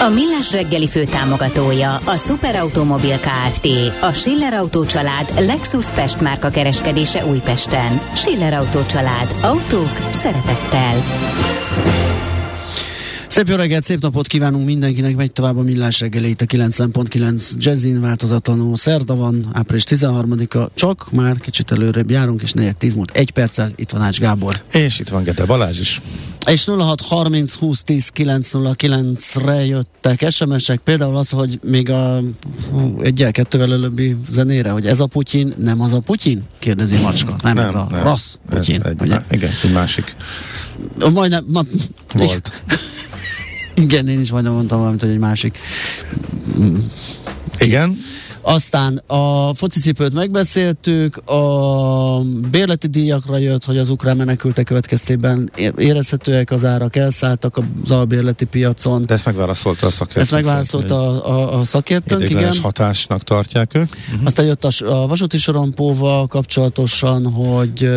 A Millás reggeli fő támogatója a Superautomobil KFT, a Schiller Auto család Lexus Pest márka kereskedése Újpesten. Schiller Auto család. Autók szeretettel. Szép jó reggelt, szép napot kívánunk mindenkinek, megy tovább a millás reggeli itt a 9.9 Jazzin változatlanul szerda van, április 13-a, csak már kicsit előrébb járunk, és 4 10 múlt egy perccel, itt van Ács Gábor. És itt van Gede Balázs is. És 06 30 20 10 909 re jöttek SMS-ek, például az, hogy még a egyel kettővel előbbi zenére, hogy ez a Putyin, nem az a Putyin? Kérdezi Macska. Nem, nem ez a nem. rossz Putyin. Egy, igen, egy másik. Majdnem, ma, Volt. Igen, én is majdnem mondtam valamit, hogy egy másik. Igen. Aztán a focicipőt megbeszéltük, a bérleti díjakra jött, hogy az ukrán menekültek következtében érezhetőek az árak, elszálltak az albérleti piacon. De ezt megválaszolta a szakértőnk. Ezt megválaszolta a, a, a szakértőnk, igen. hatásnak tartják ők. Uh-huh. Aztán jött a, a vasúti sorompóval kapcsolatosan, hogy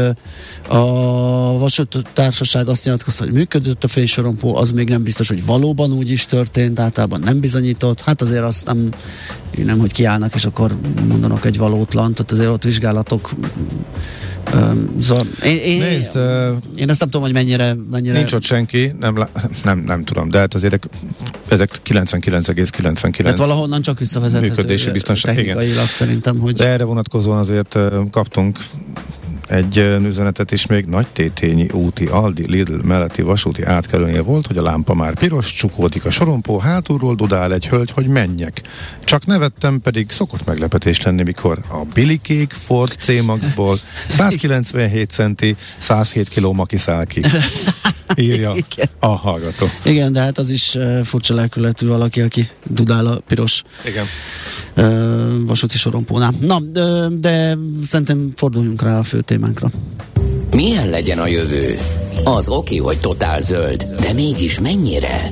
a vasúti társaság azt nyilatkozta, hogy működött a félsorompó, az még nem biztos, hogy valóban úgy is történt, általában nem bizonyított. Hát azért azt nem, nem hogy kiállnak és akkor mondanak egy valótlan, tehát azért ott vizsgálatok Szóval én, én, Nézd, én ezt nem tudom, hogy mennyire, mennyire... Nincs ott senki, nem, nem, nem tudom, de hát azért ezek 99,99 hát valahonnan csak visszavezethető működési biztonság. Technikailag szerintem, hogy... De erre vonatkozóan azért kaptunk egy üzenetet is még nagy tétényi úti Aldi Lidl melletti vasúti átkelőnél volt, hogy a lámpa már piros, csukódik a sorompó, hátulról dudál egy hölgy, hogy menjek. Csak nevettem, pedig szokott meglepetés lenni, mikor a bilikék Ford C-Maxból 197 centi, 107 kiló makiszál ki. Írja Igen. a hallgató. Igen, de hát az is furcsa lelkületű valaki, aki dudál a piros Igen. Vasúti sorompónál. Na, de, de szerintem forduljunk rá a fő témánkra. Milyen legyen a jövő? Az oké, hogy totál zöld, de mégis mennyire?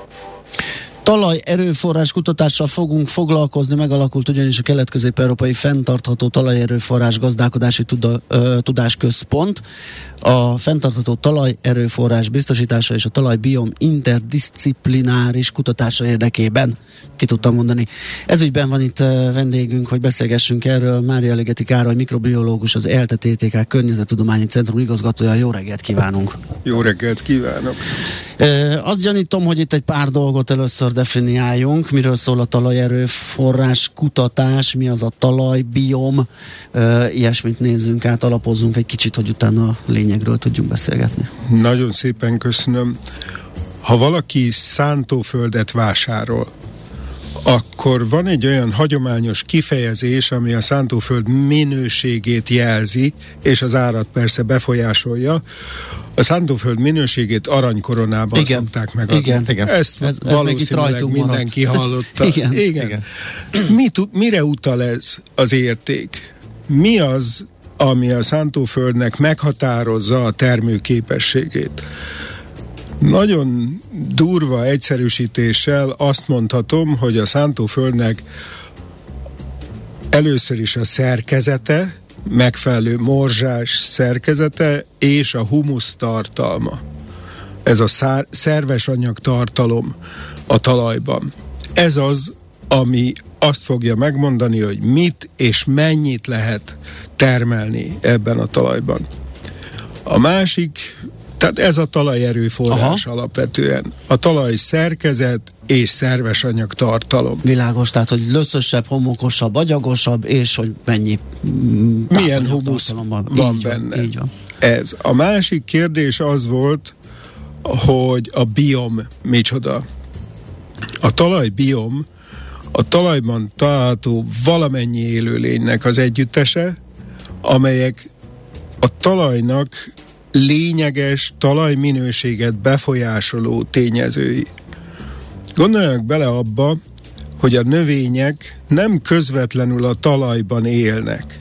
talaj erőforrás kutatással fogunk foglalkozni, megalakult ugyanis a Kelet-Közép-Európai Fenntartható Talajerőforrás Gazdálkodási Tuda, ö, Tudásközpont. A fenntartható talajerőforrás biztosítása és a talajbiom interdisziplináris kutatása érdekében, ki tudtam mondani. Ezügyben van itt vendégünk, hogy beszélgessünk erről. Mária Ligeti Károly, mikrobiológus, az ELTE TTK Környezettudományi Centrum igazgatója. Jó reggelt kívánunk! Jó reggelt kívánok! Azt gyanítom, hogy itt egy pár dolgot először definiáljunk, miről szól a talajerőforrás kutatás, mi az a talajbiom, ilyesmit nézzünk át, alapozzunk egy kicsit, hogy utána a lényegről tudjunk beszélgetni. Nagyon szépen köszönöm. Ha valaki szántóföldet vásárol, akkor van egy olyan hagyományos kifejezés, ami a szántóföld minőségét jelzi, és az árat persze befolyásolja. A szántóföld minőségét aranykoronában igen. szokták megadni. Igen, igen. Ezt ez, ez valószínűleg mindenki maradt. hallotta. igen. igen. igen. Mi, mire utal ez az érték? Mi az, ami a szántóföldnek meghatározza a termőképességét? Nagyon durva egyszerűsítéssel azt mondhatom, hogy a szántóföldnek először is a szerkezete, megfelelő morzsás szerkezete és a humusz tartalma. Ez a szár, szerves anyag tartalom a talajban. Ez az, ami azt fogja megmondani, hogy mit és mennyit lehet termelni ebben a talajban. A másik tehát ez a talajerőforrás Aha. alapvetően. A talaj szerkezet és szerves anyag tartalom. Világos, tehát hogy löszösebb, homokosabb, agyagosabb, és hogy mennyi mm, Milyen humusz van, van így benne. Van, így van. Ez. A másik kérdés az volt, hogy a biom micsoda. A talajbiom a talajban található valamennyi élőlénynek az együttese, amelyek a talajnak lényeges talajminőséget befolyásoló tényezői. Gondoljanak bele abba, hogy a növények nem közvetlenül a talajban élnek,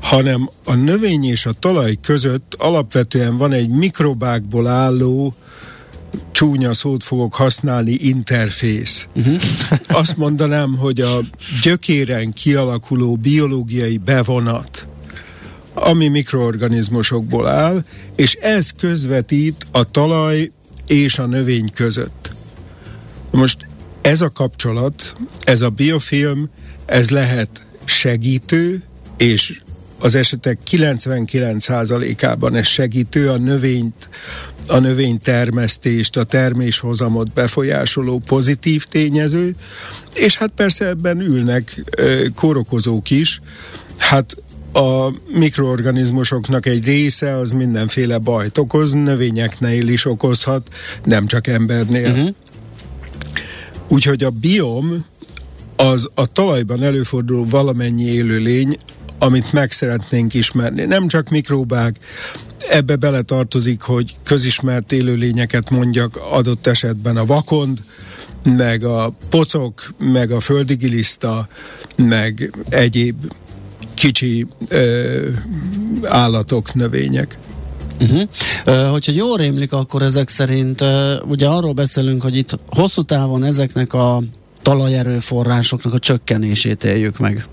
hanem a növény és a talaj között alapvetően van egy mikrobákból álló csúnya szót fogok használni, interfész. Uh-huh. Azt mondanám, hogy a gyökéren kialakuló biológiai bevonat, ami mikroorganizmusokból áll, és ez közvetít a talaj és a növény között. Most ez a kapcsolat, ez a biofilm, ez lehet segítő, és az esetek 99%-ában ez segítő a növényt, a növénytermesztést, a terméshozamot befolyásoló pozitív tényező, és hát persze ebben ülnek korokozók is. Hát a mikroorganizmusoknak egy része az mindenféle bajt okoz, növényeknél is okozhat, nem csak embernél. Uh-huh. Úgyhogy a biom az a talajban előforduló valamennyi élőlény, amit meg szeretnénk ismerni. Nem csak mikróbák, ebbe beletartozik, hogy közismert élőlényeket mondjak adott esetben a vakond, meg a pocok, meg a földigiliszta, meg egyéb kicsi ö, állatok, növények. Uh-huh. Uh, hogyha jól rémlik, akkor ezek szerint uh, ugye arról beszélünk, hogy itt hosszú távon ezeknek a talajerőforrásoknak a csökkenését éljük meg.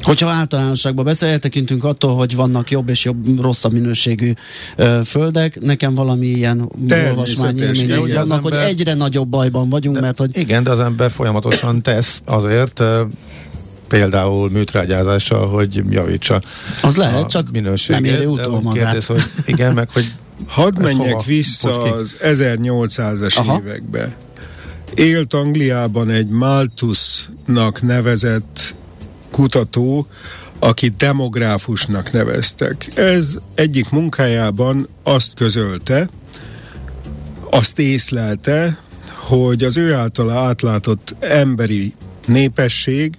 Hogyha általánosságban beszél, tekintünk attól, hogy vannak jobb és jobb, rosszabb minőségű ö, földek, nekem valami ilyen olvasmány élménye, hogy annak, ember... hogy egyre nagyobb bajban vagyunk, de, mert hogy... Igen, de az ember folyamatosan tesz azért, például műtrágyázással, hogy javítsa Az lehet, csak minőséget, nem éri utol magát. Kérdez, hogy igen, meg hogy Hadd menjek hova, vissza az 1800-as évekbe. Élt Angliában egy Malthusnak nevezett kutató, aki demográfusnak neveztek. Ez egyik munkájában azt közölte, azt észlelte, hogy az ő általa átlátott emberi népesség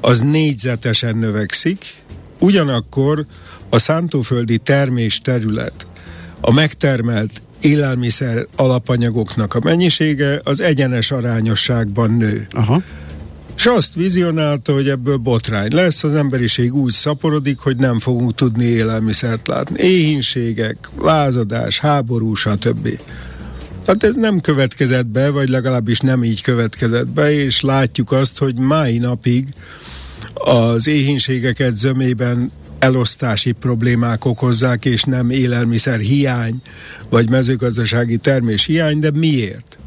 az négyzetesen növekszik, ugyanakkor a szántóföldi termés terület, a megtermelt élelmiszer alapanyagoknak a mennyisége az egyenes arányosságban nő. Aha. És azt vizionálta, hogy ebből botrány lesz, az emberiség úgy szaporodik, hogy nem fogunk tudni élelmiszert látni. Éhínségek, lázadás, háború, stb. Hát ez nem következett be, vagy legalábbis nem így következett be, és látjuk azt, hogy mai napig az éhínségeket zömében elosztási problémák okozzák, és nem élelmiszer hiány, vagy mezőgazdasági termés hiány, de miért?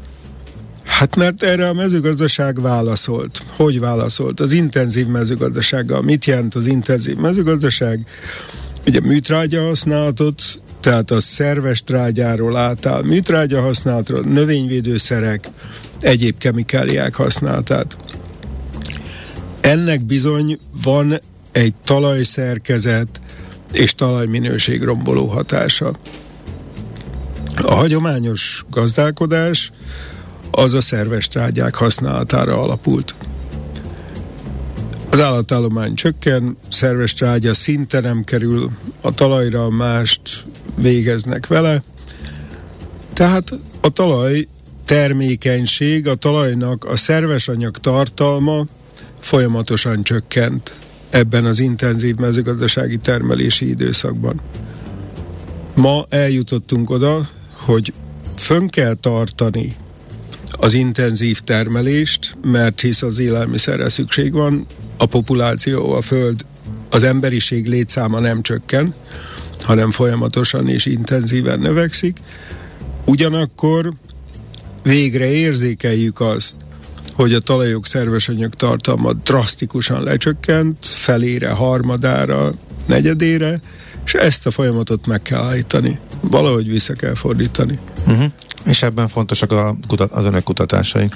Hát mert erre a mezőgazdaság válaszolt. Hogy válaszolt? Az intenzív mezőgazdasággal. Mit jelent az intenzív mezőgazdaság? Ugye műtrágya használatot, tehát a szerves trágyáról átáll műtrágya használatról, növényvédőszerek, egyéb kemikáliák használatát. Ennek bizony van egy talajszerkezet és talajminőség romboló hatása. A hagyományos gazdálkodás az a szerves trágyák használatára alapult. Az állatállomány csökken, szerves trágya szinte nem kerül a talajra, mást végeznek vele. Tehát a talaj termékenység, a talajnak a szerves anyag tartalma folyamatosan csökkent ebben az intenzív mezőgazdasági termelési időszakban. Ma eljutottunk oda, hogy fönn kell tartani az intenzív termelést, mert hisz az élelmiszerre szükség van, a populáció, a föld, az emberiség létszáma nem csökken, hanem folyamatosan és intenzíven növekszik. Ugyanakkor végre érzékeljük azt, hogy a talajok szerves anyag tartalma drasztikusan lecsökkent, felére, harmadára, negyedére, és ezt a folyamatot meg kell állítani. Valahogy vissza kell fordítani. Uh-huh. És ebben fontosak a, az önök kutatásai?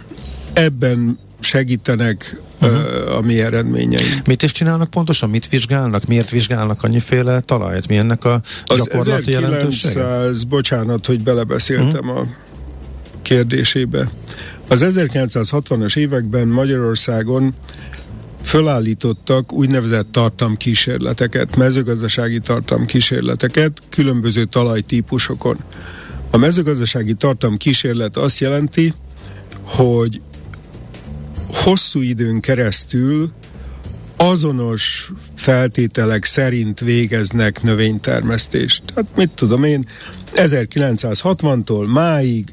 Ebben segítenek uh-huh. a mi eredményeink. Mit is csinálnak pontosan? Mit vizsgálnak? Miért vizsgálnak annyiféle talajt? Mi ennek a az gyakorlati jelentősége? bocsánat, hogy belebeszéltem uh-huh. a kérdésébe. Az 1960-as években Magyarországon fölállítottak úgynevezett tartamkísérleteket, mezőgazdasági tartamkísérleteket különböző talajtípusokon. A mezőgazdasági tartamkísérlet azt jelenti, hogy hosszú időn keresztül azonos feltételek szerint végeznek növénytermesztést. Tehát mit tudom én, 1960-tól máig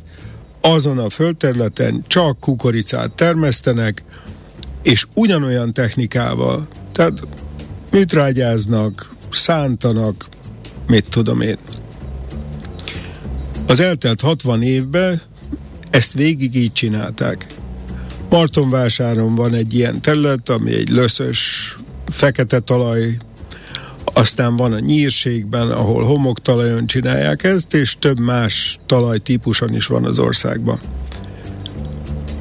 azon a földterületen csak kukoricát termesztenek, és ugyanolyan technikával, tehát műtrágyáznak, szántanak, mit tudom én. Az eltelt 60 évben ezt végig így csinálták. Martonvásáron van egy ilyen terület, ami egy löszös, fekete talaj, aztán van a nyírségben, ahol homoktalajon csinálják ezt, és több más talajtípuson is van az országban.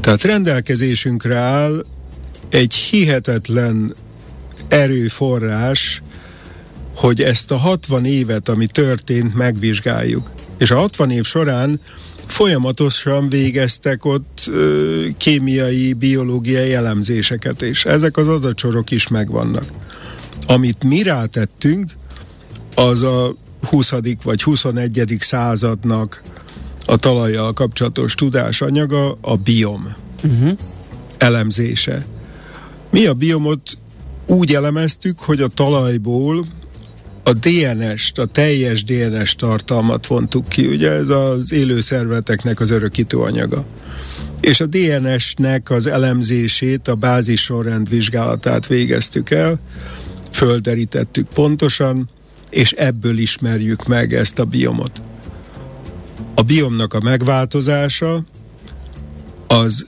Tehát rendelkezésünkre áll egy hihetetlen erőforrás, hogy ezt a 60 évet, ami történt, megvizsgáljuk. És a 60 év során folyamatosan végeztek ott ö, kémiai, biológiai elemzéseket, és ezek az adatsorok is megvannak. Amit mi rátettünk, az a 20. vagy 21. századnak a talajjal kapcsolatos tudásanyaga, a biom uh-huh. elemzése. Mi a biomot úgy elemeztük, hogy a talajból a DNS-t, a teljes DNS tartalmat vontuk ki, ugye ez az élő szerveteknek az örökítő anyaga. És a DNS-nek az elemzését, a bázis sorrend vizsgálatát végeztük el, földerítettük pontosan, és ebből ismerjük meg ezt a biomot. A biomnak a megváltozása az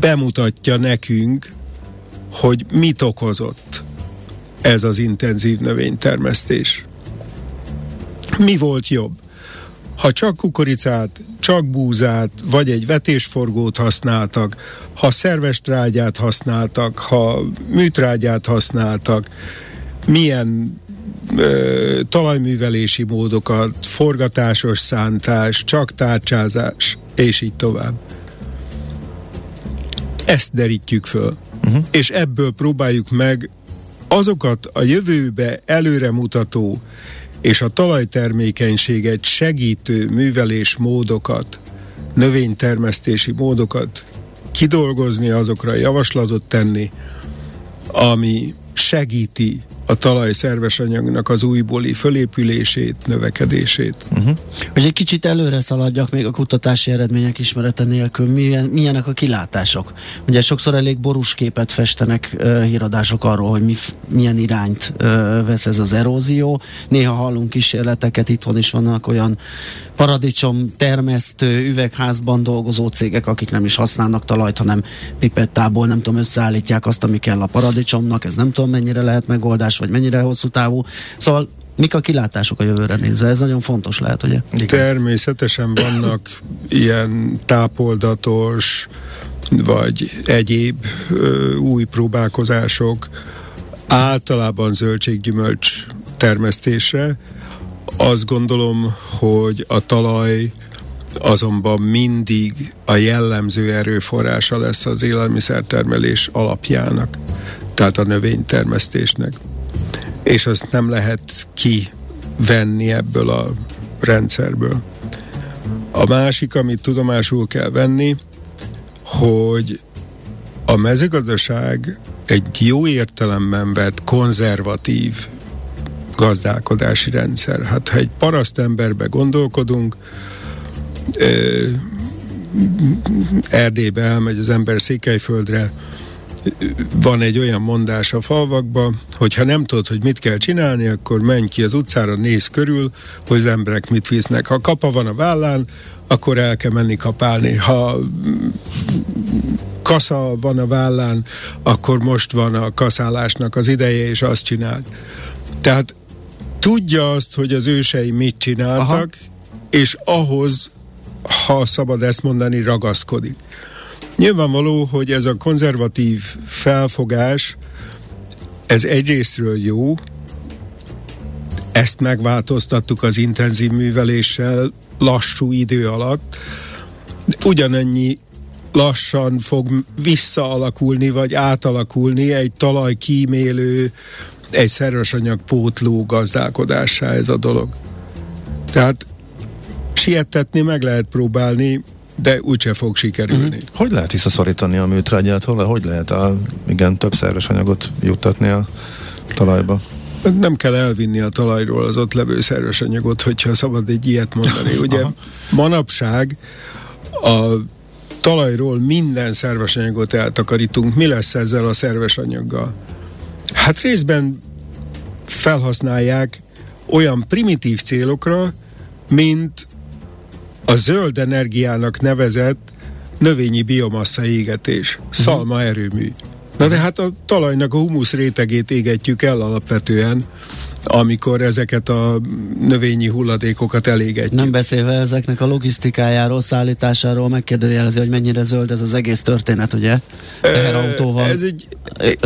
bemutatja nekünk, hogy mit okozott ez az intenzív növénytermesztés. Mi volt jobb? Ha csak kukoricát, csak búzát, vagy egy vetésforgót használtak, ha szerves trágyát használtak, ha műtrágyát használtak, milyen ö, talajművelési módokat, forgatásos szántás, csak tárcsázás, és így tovább. Ezt derítjük föl. Uh-huh. És ebből próbáljuk meg azokat a jövőbe előremutató és a talajtermékenységet segítő művelés módokat, növénytermesztési módokat kidolgozni, azokra javaslatot tenni, ami segíti a talaj szerves anyagnak az újbóli fölépülését, növekedését. Uh-huh. Hogy egy kicsit előre szaladjak még a kutatási eredmények ismerete nélkül, milyen, milyenek a kilátások? Ugye sokszor elég borús képet festenek uh, híradások arról, hogy mi, milyen irányt uh, vesz ez az erózió. Néha hallunk kísérleteket, itthon is vannak olyan paradicsom termesztő, üvegházban dolgozó cégek, akik nem is használnak talajt, hanem pipettából, nem tudom, összeállítják azt, ami kell a paradicsomnak, ez nem tudom mennyire lehet megoldás, vagy mennyire hosszú távú. Szóval mik a kilátások a jövőre nézve? Ez nagyon fontos lehet, ugye? Természetesen vannak ilyen tápoldatos, vagy egyéb ö, új próbálkozások, általában zöldséggyümölcs termesztésre, azt gondolom, hogy a talaj azonban mindig a jellemző erőforrása lesz az élelmiszertermelés alapjának, tehát a növénytermesztésnek. És azt nem lehet kivenni ebből a rendszerből. A másik, amit tudomásul kell venni, hogy a mezőgazdaság egy jó értelemben vett konzervatív gazdálkodási rendszer. Hát ha egy parasztemberbe gondolkodunk, Erdélybe elmegy az ember Székelyföldre, van egy olyan mondás a falvakban, hogy ha nem tudod, hogy mit kell csinálni, akkor menj ki az utcára, néz körül, hogy az emberek mit visznek. Ha kapa van a vállán, akkor el kell menni kapálni. Ha kasza van a vállán, akkor most van a kaszálásnak az ideje, és azt csinál. Tehát tudja azt, hogy az ősei mit csináltak, Aha. és ahhoz ha szabad ezt mondani, ragaszkodik. Nyilvánvaló, hogy ez a konzervatív felfogás, ez egyrésztről jó, ezt megváltoztattuk az intenzív műveléssel lassú idő alatt, ugyanannyi lassan fog visszaalakulni, vagy átalakulni egy talaj kímélő, egy szervesanyag pótló gazdálkodásá ez a dolog. Tehát sietetni meg lehet próbálni, de úgyse fog sikerülni. Uh-huh. Hogy lehet visszaszorítani a műtrágyát? Hogy lehet a, igen, több szerves anyagot juttatni a talajba? Nem kell elvinni a talajról az ott levő szerves anyagot, hogyha szabad egy ilyet mondani. Ugye manapság a talajról minden szerves anyagot eltakarítunk. Mi lesz ezzel a szerves anyaggal? Hát részben felhasználják olyan primitív célokra, mint a zöld energiának nevezett növényi biomassa égetés, szalma erőmű. Na de hát a talajnak a humusz rétegét égetjük el alapvetően, amikor ezeket a növényi hulladékokat elégetjük. Nem beszélve ezeknek a logisztikájáról, szállításáról, megkérdőjelezi, hogy mennyire zöld ez az egész történet, ugye? Teherautóval. Ez egy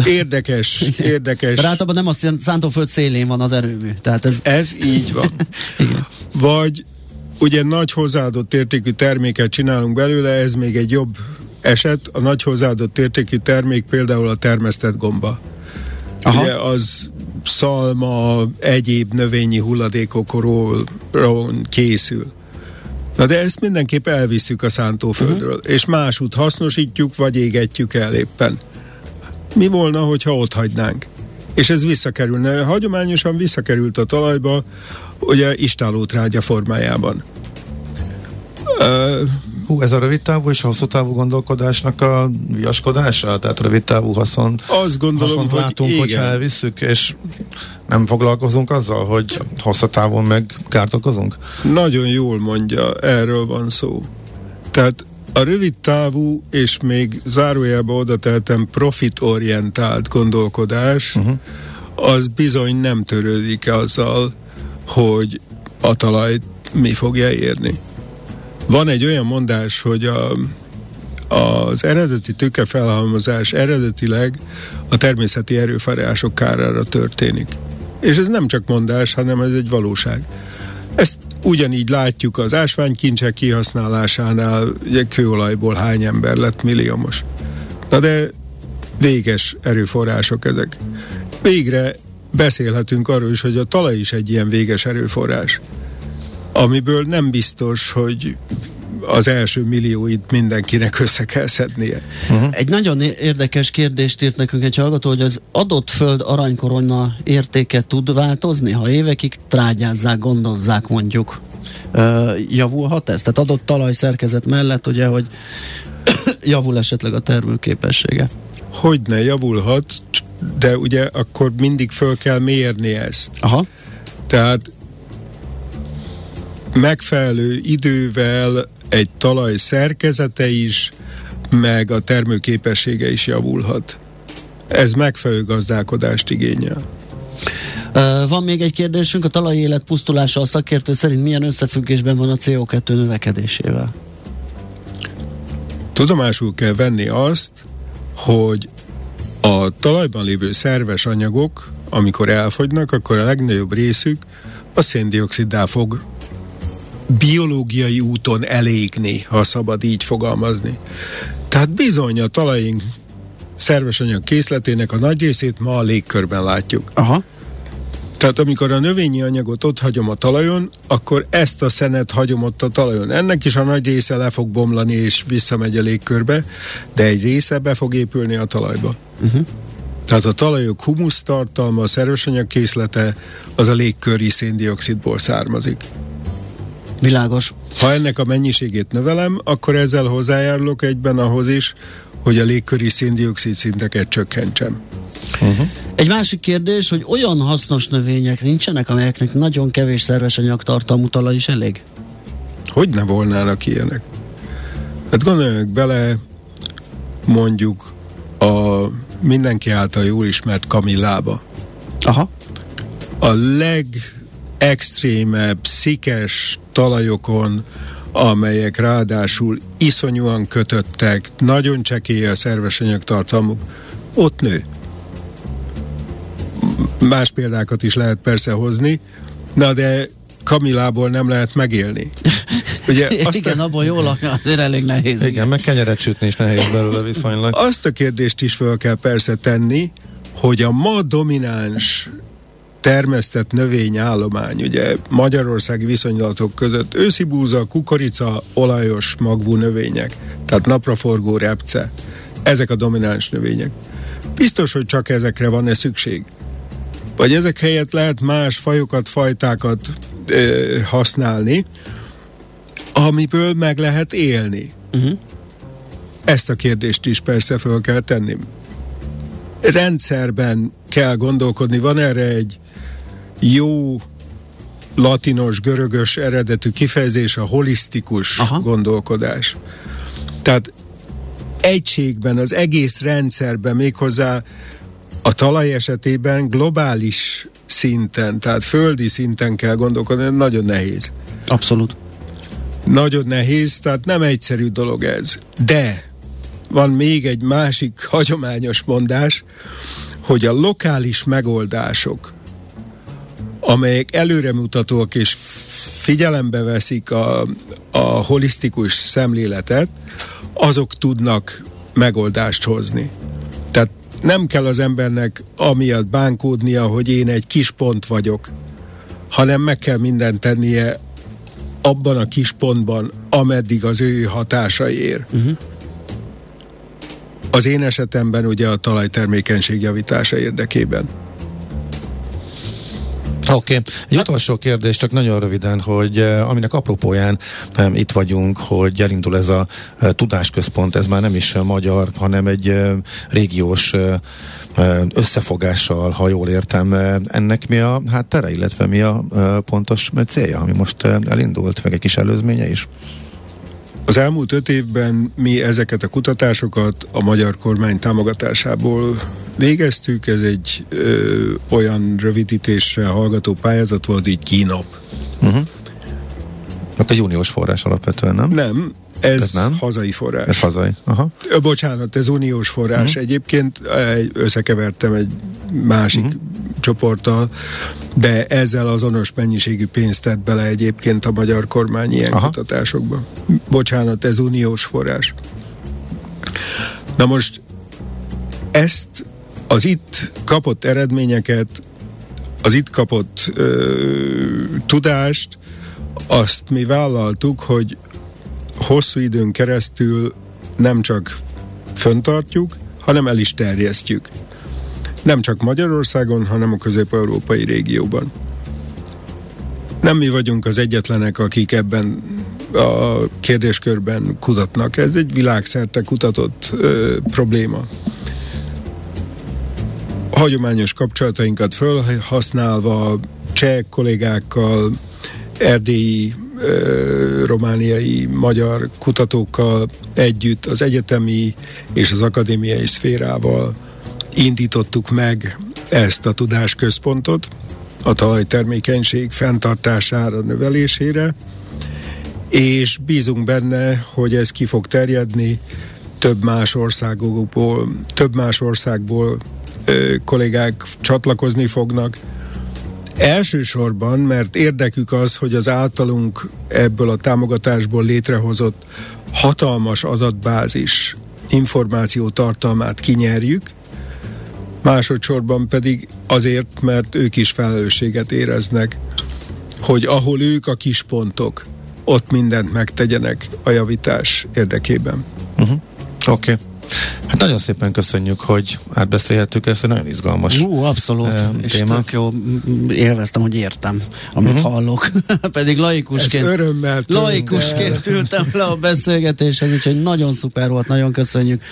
érdekes, érdekes. De általában nem a szántóföld szélén van az erőmű. Tehát ez... ez így van. Vagy ugye nagy hozzáadott értékű terméket csinálunk belőle, ez még egy jobb eset. A nagy hozzáadott értékű termék például a termesztett gomba. Aha. Ugye az szalma, egyéb növényi hulladékokról készül. Na de ezt mindenképp elviszük a szántóföldről, uh-huh. és másút hasznosítjuk, vagy égetjük el éppen. Mi volna, hogyha ott hagynánk? És ez visszakerülne. Hagyományosan visszakerült a talajba, ugye istálótrágya formájában. Uh, Hú, ez a rövid távú és a hosszú távú gondolkodásnak a viaskodása? Tehát rövid távú haszon, Azt gondolom, haszont hogy látunk, igen. hogyha elvisszük, és nem foglalkozunk azzal, hogy hosszú távon meg kárt okozunk? Nagyon jól mondja, erről van szó. Tehát a rövid távú, és még zárójelbe oda tehetem profitorientált gondolkodás, uh-huh. az bizony nem törődik azzal, hogy a talajt mi fogja érni. Van egy olyan mondás, hogy a, az eredeti tőkefelhalmozás eredetileg a természeti erőforrások kárára történik. És ez nem csak mondás, hanem ez egy valóság. Ezt ugyanígy látjuk az ásványkincsek kihasználásánál, ugye kőolajból hány ember lett milliómos. Na de véges erőforrások ezek. Végre beszélhetünk arról is, hogy a talaj is egy ilyen véges erőforrás amiből nem biztos, hogy az első millióit mindenkinek össze kell szednie. Uh-huh. Egy nagyon érdekes kérdést írt nekünk egy hallgató, hogy az adott föld aranykorona értéke tud változni, ha évekig trágyázzák, gondozzák mondjuk. Uh, javulhat ez? Tehát adott talajszerkezet mellett ugye, hogy javul esetleg a termőképessége? Hogy ne javulhat, de ugye akkor mindig föl kell mérni ezt. Aha. Tehát megfelelő idővel egy talaj szerkezete is, meg a termőképessége is javulhat. Ez megfelelő gazdálkodást igényel. Van még egy kérdésünk, a talaj élet pusztulása a szakértő szerint milyen összefüggésben van a CO2 növekedésével? Tudomásul kell venni azt, hogy a talajban lévő szerves anyagok, amikor elfogynak, akkor a legnagyobb részük a széndioksziddá fog biológiai úton elégni, ha szabad így fogalmazni. Tehát bizony a talajunk szerves anyag készletének a nagy részét ma a légkörben látjuk. Aha. Tehát amikor a növényi anyagot ott hagyom a talajon, akkor ezt a szenet hagyom ott a talajon. Ennek is a nagy része le fog bomlani és visszamegy a légkörbe, de egy része be fog épülni a talajba. Uh-huh. Tehát a talajok humusztartalma, a szerves készlete az a légköri széndiokszidból származik. Világos. Ha ennek a mennyiségét növelem, akkor ezzel hozzájárulok egyben ahhoz is, hogy a légköri széndiokszid szinteket csökkentsem. Uh-huh. Egy másik kérdés, hogy olyan hasznos növények nincsenek, amelyeknek nagyon kevés szerves anyagtartalmú talaj is elég? Hogy ne volnának ilyenek? Hát gondoljunk bele, mondjuk a mindenki által jól ismert kamillába. Aha. A leg extrémebb, szikes talajokon, amelyek ráadásul iszonyúan kötöttek, nagyon csekély a szerves anyagtartalmuk, ott nő. Más példákat is lehet persze hozni, na de Kamilából nem lehet megélni. Ugye azt Igen, a... abból jól azért elég nehéz. Igen, igen, meg kenyeret sütni is nehéz belőle viszonylag. Azt a kérdést is fel kell persze tenni, hogy a ma domináns termesztett növényállomány, ugye magyarországi viszonylatok között őszi búza, kukorica, olajos magvú növények, tehát napraforgó repce, ezek a domináns növények. Biztos, hogy csak ezekre van-e szükség? Vagy ezek helyett lehet más fajokat, fajtákat ö, használni, amiből meg lehet élni. Uh-huh. Ezt a kérdést is persze föl kell tenni. Rendszerben kell gondolkodni, van erre egy jó latinos, görögös eredetű kifejezés, a holisztikus Aha. gondolkodás. Tehát egységben, az egész rendszerben, méghozzá a talaj esetében globális szinten, tehát földi szinten kell gondolkodni, nagyon nehéz. Abszolút. Nagyon nehéz, tehát nem egyszerű dolog ez. De van még egy másik hagyományos mondás, hogy a lokális megoldások, amelyek előremutatóak és figyelembe veszik a, a holisztikus szemléletet, azok tudnak megoldást hozni. Tehát nem kell az embernek amiatt bánkódnia, hogy én egy kis pont vagyok, hanem meg kell mindent tennie abban a kis pontban, ameddig az ő hatása ér. Uh-huh. Az én esetemben ugye a talajtermékenység javítása érdekében. Oké, okay. egy utolsó kérdés, csak nagyon röviden, hogy uh, aminek apropóján um, itt vagyunk, hogy elindul ez a uh, tudásközpont, ez már nem is uh, magyar, hanem egy uh, régiós uh, összefogással, ha jól értem. Ennek mi a háttere, illetve mi a pontos célja, ami most elindult, meg egy kis előzménye is? Az elmúlt öt évben mi ezeket a kutatásokat a magyar kormány támogatásából végeztük. Ez egy ö, olyan rövidítésre hallgató pályázat volt, így KINOP. Uh-huh. Hát egy uniós forrás alapvetően, nem? Nem, ez, ez nem? hazai forrás. Ez hazai, aha. Ö, bocsánat, ez uniós forrás. Uh-huh. Egyébként összekevertem egy másik uh-huh. csoporttal, de ezzel azonos mennyiségű pénzt tett bele egyébként a magyar kormány ilyen aha. kutatásokba. Bocsánat, ez uniós forrás. Na most ezt az itt kapott eredményeket, az itt kapott ö, tudást, azt mi vállaltuk, hogy hosszú időn keresztül nem csak föntartjuk, hanem el is terjesztjük. Nem csak Magyarországon, hanem a közép-európai régióban. Nem mi vagyunk az egyetlenek, akik ebben a kérdéskörben kutatnak. Ez egy világszerte kutatott ö, probléma. Hagyományos kapcsolatainkat felhasználva cseh kollégákkal, erdélyi romániai magyar kutatókkal együtt az egyetemi és az akadémiai szférával indítottuk meg ezt a tudásközpontot a talajtermékenység fenntartására, növelésére, és bízunk benne, hogy ez ki fog terjedni több más országokból, több más országból ö, kollégák csatlakozni fognak, Elsősorban, mert érdekük az, hogy az általunk ebből a támogatásból létrehozott hatalmas adatbázis információ tartalmát kinyerjük, másodszorban pedig azért, mert ők is felelősséget éreznek, hogy ahol ők a kis pontok, ott mindent megtegyenek a javítás érdekében. Uh-huh. Oké. Okay. Hát nagyon szépen köszönjük, hogy átbeszélhettük ezt, nagyon izgalmas Ú, abszolút, uh, és téma. tök jó, élveztem, hogy értem, amit uh-huh. hallok. Pedig laikusként, örömmel laikusként ültem le a beszélgetéshez, úgyhogy nagyon szuper volt, nagyon köszönjük,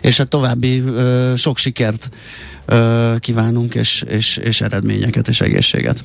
és a további uh, sok sikert uh, kívánunk, és, és, és eredményeket, és egészséget.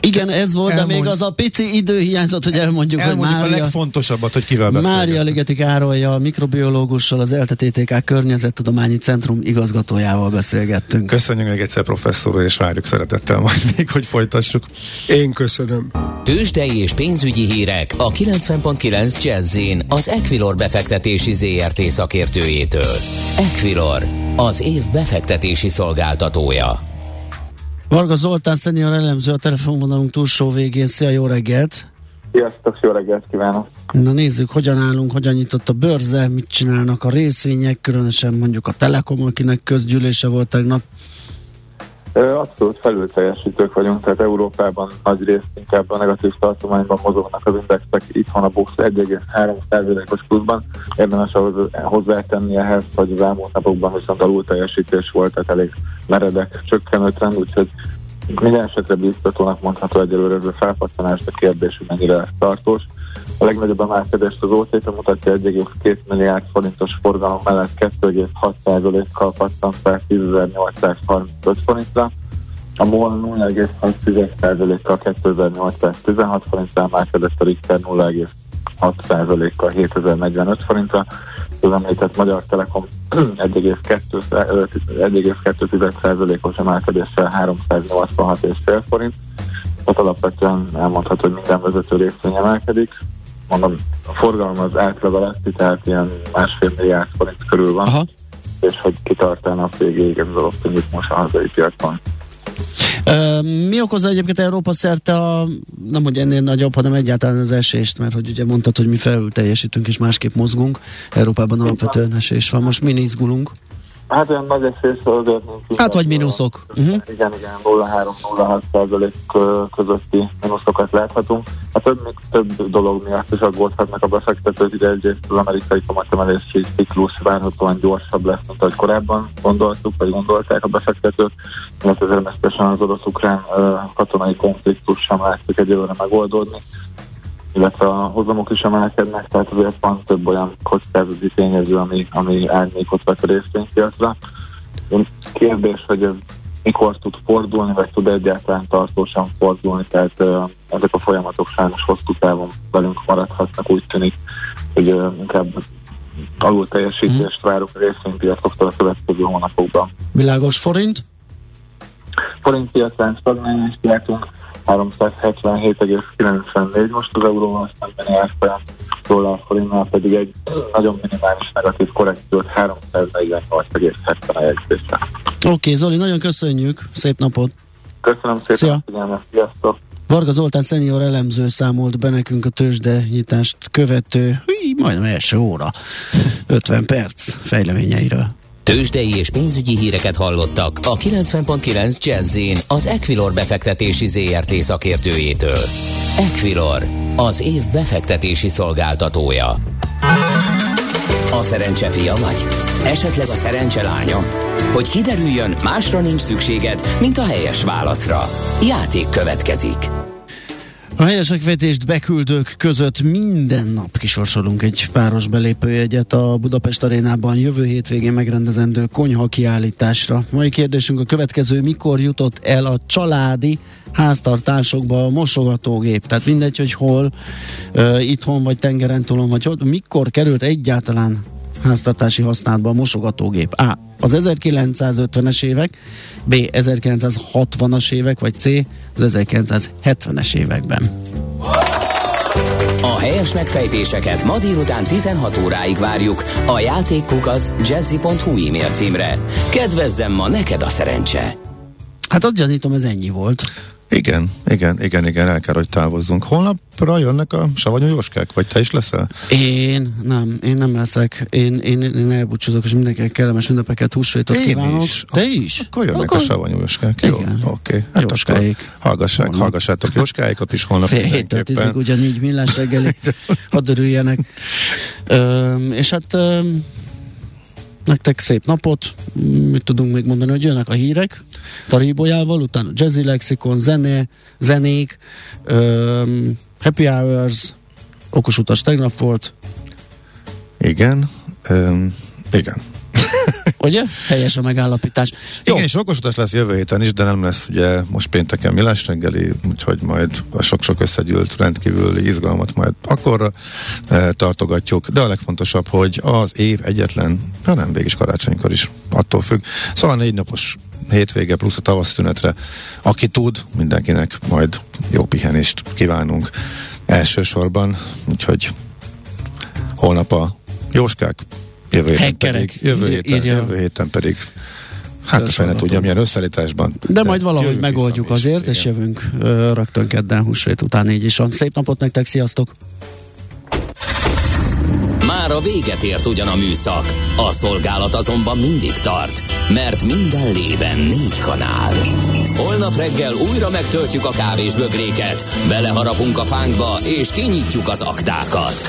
Igen, ez volt, Elmond... de még az a pici idő hiányzott, hogy elmondjuk, elmondjuk hogy Mária... a legfontosabbat, hogy kivel beszélgetünk. Mária Ligeti Károlya, a mikrobiológussal, az ELTE-TTK Környezettudományi Centrum igazgatójával beszélgettünk. Köszönjük még egyszer professzor, és várjuk szeretettel majd még, hogy folytassuk. Én köszönöm. Tőzsdei és pénzügyi hírek a 90.9 jazz az Equilor befektetési ZRT szakértőjétől. Equilor, az év befektetési szolgáltatója. Varga Zoltán szenior elemző a telefonvonalunk túlsó végén. Szia, jó reggelt! Sziasztok, jó reggelt kívánok! Na nézzük, hogyan állunk, hogyan nyitott a bőrze, mit csinálnak a részvények, különösen mondjuk a Telekom, akinek közgyűlése volt tegnap. Abszolút felül teljesítők vagyunk, tehát Európában nagy részt inkább a negatív tartományban mozognak az indexek. Itt van a BUX 1,3%-os pluszban. Érdemes ahhoz hozzátenni ehhez, hogy az elmúlt napokban viszont alul teljesítés volt, tehát elég meredek csökkenő trend, úgyhogy minden esetre biztatónak mondható egyelőre ez a felpattanás, a kérdés, hogy mennyire lesz tartós. A legnagyobb emelkedést az OTP mutatja 1,2 milliárd forintos forgalom mellett 2,6%-kal pattant fel 10.835 forintra. A MOL 0,6%-kal 2816 forintra emelkedett, a Richter 0,6%-kal 7045 forintra. Az említett Magyar Telekom 1,2%-os emelkedéssel 386,5 forint. Tehát alapvetően elmondható, hogy minden vezető részvény emelkedik mondom, a forgalom az átlag alatti, tehát ilyen másfél milliárd forint körül van, Aha. és hogy kitart a nap végéig ez az optimizmus a hazai piacon. Mi okozza egyébként Európa szerte a, nem hogy ennél nagyobb, hanem egyáltalán az esést, mert hogy ugye mondtad, hogy mi felül teljesítünk és másképp mozgunk. Európában alapvetően esés van. Most mi izgulunk? Hát olyan nagy azért nincs. Hát vagy mínuszok. Uh-huh. Igen, igen, 0,3-0,6 százalék közötti mínuszokat láthatunk. Hát több, több dolog miatt is aggódhatnak a befektetők, ugye egyrészt az amerikai kamatemelési ciklus várhatóan gyorsabb lesz, mint ahogy korábban gondoltuk, vagy gondolták a befektetők, illetve természetesen az orosz-ukrán katonai konfliktus sem látszik egyelőre megoldódni illetve a hozamok is emelkednek, tehát azért van több olyan kockázati tényező, ami, ami árnyékot vett a részvénypiacra. Kérdés, hogy ez mikor tud fordulni, vagy tud egyáltalán tartósan fordulni, tehát uh, ezek a folyamatok sajnos hosszú távon velünk maradhatnak, úgy tűnik, hogy uh, inkább alul teljesítést várok a részvénypiacoktól a következő hónapokban. Világos forint? Forint piacán stagnálást látunk, 377,94 most az euróval szembeni árfolyam, dollár forintnál pedig egy nagyon minimális negatív korrekciót 348,71-re. Oké, okay, Zoli, nagyon köszönjük, szép napot! Köszönöm szépen Szia. figyelmet, sziasztok! Varga Zoltán szenior elemző számolt be nekünk a tőzsde nyitást követő, hű, majdnem első óra, 50 perc fejleményeiről. Tőzsdei és pénzügyi híreket hallottak a 90.9 jazz az Equilor befektetési ZRT szakértőjétől. Equilor, az év befektetési szolgáltatója. A szerencse fia vagy? Esetleg a szerencse lánya? Hogy kiderüljön, másra nincs szükséged, mint a helyes válaszra. Játék következik. A helyes megfejtést beküldők között minden nap kisorsolunk egy páros belépőjegyet a Budapest arénában jövő hétvégén megrendezendő konyha kiállításra. Mai kérdésünk a következő, mikor jutott el a családi háztartásokba a mosogatógép? Tehát mindegy, hogy hol, uh, itthon vagy tengeren túlon, vagy hogy mikor került egyáltalán háztartási használatban mosogatógép? A. Az 1950-es évek, B. 1960-as évek, vagy C. Az 1970-es években. A helyes megfejtéseket ma délután 16 óráig várjuk a játékkukac jazzy.hu e-mail címre. Kedvezzem ma neked a szerencse! Hát azt gyanítom, ez ennyi volt. Igen, igen, igen, igen, el kell, hogy távozzunk. Holnapra jönnek a savanyú jóskák, vagy te is leszel? Én nem, én nem leszek. Én, én, én elbúcsúzok, és mindenkinek kellemes ünnepeket, húsvétot én kívánok. Is. Te is? Akkor jönnek akkor... a savanyú jóskák. Jó, oké. Okay. Hát jóskáik. akkor hallgassák, hallgassátok jóskáikat is holnap Fél héttől tízig ugyanígy millás reggeli, hadd örüljenek. Öm, és hát öm, nektek szép napot, mit tudunk még mondani, hogy jönnek a hírek Taríbolyával, utána Jazzy Lexikon, zene, zenék, um, Happy Hours, okos utas tegnap volt, Igen. Um, igen. Ugye? Helyes a megállapítás. Jó. Igen, és okosodás lesz jövő héten is, de nem lesz ugye most pénteken millás reggeli, úgyhogy majd a sok-sok összegyűlt rendkívüli izgalmat majd akkor e, tartogatjuk. De a legfontosabb, hogy az év egyetlen, ha nem végig karácsonykor is attól függ. Szóval négy napos hétvége plusz a tavasz szünetre. Aki tud, mindenkinek majd jó pihenést kívánunk elsősorban, úgyhogy holnap a Jóskák Jövő héten, pedig, jövő, héten, jövő héten pedig Hát a fene tudja, milyen összeállításban. De, de majd valahogy megoldjuk azért, és jövünk ö, rögtön kedden húsvét után így is van. Szép napot nektek, sziasztok! Már a véget ért ugyan a műszak, a szolgálat azonban mindig tart, mert minden lében négy kanál. Holnap reggel újra megtöltjük a kávés bögréket, beleharapunk a fánkba és kinyitjuk az aktákat.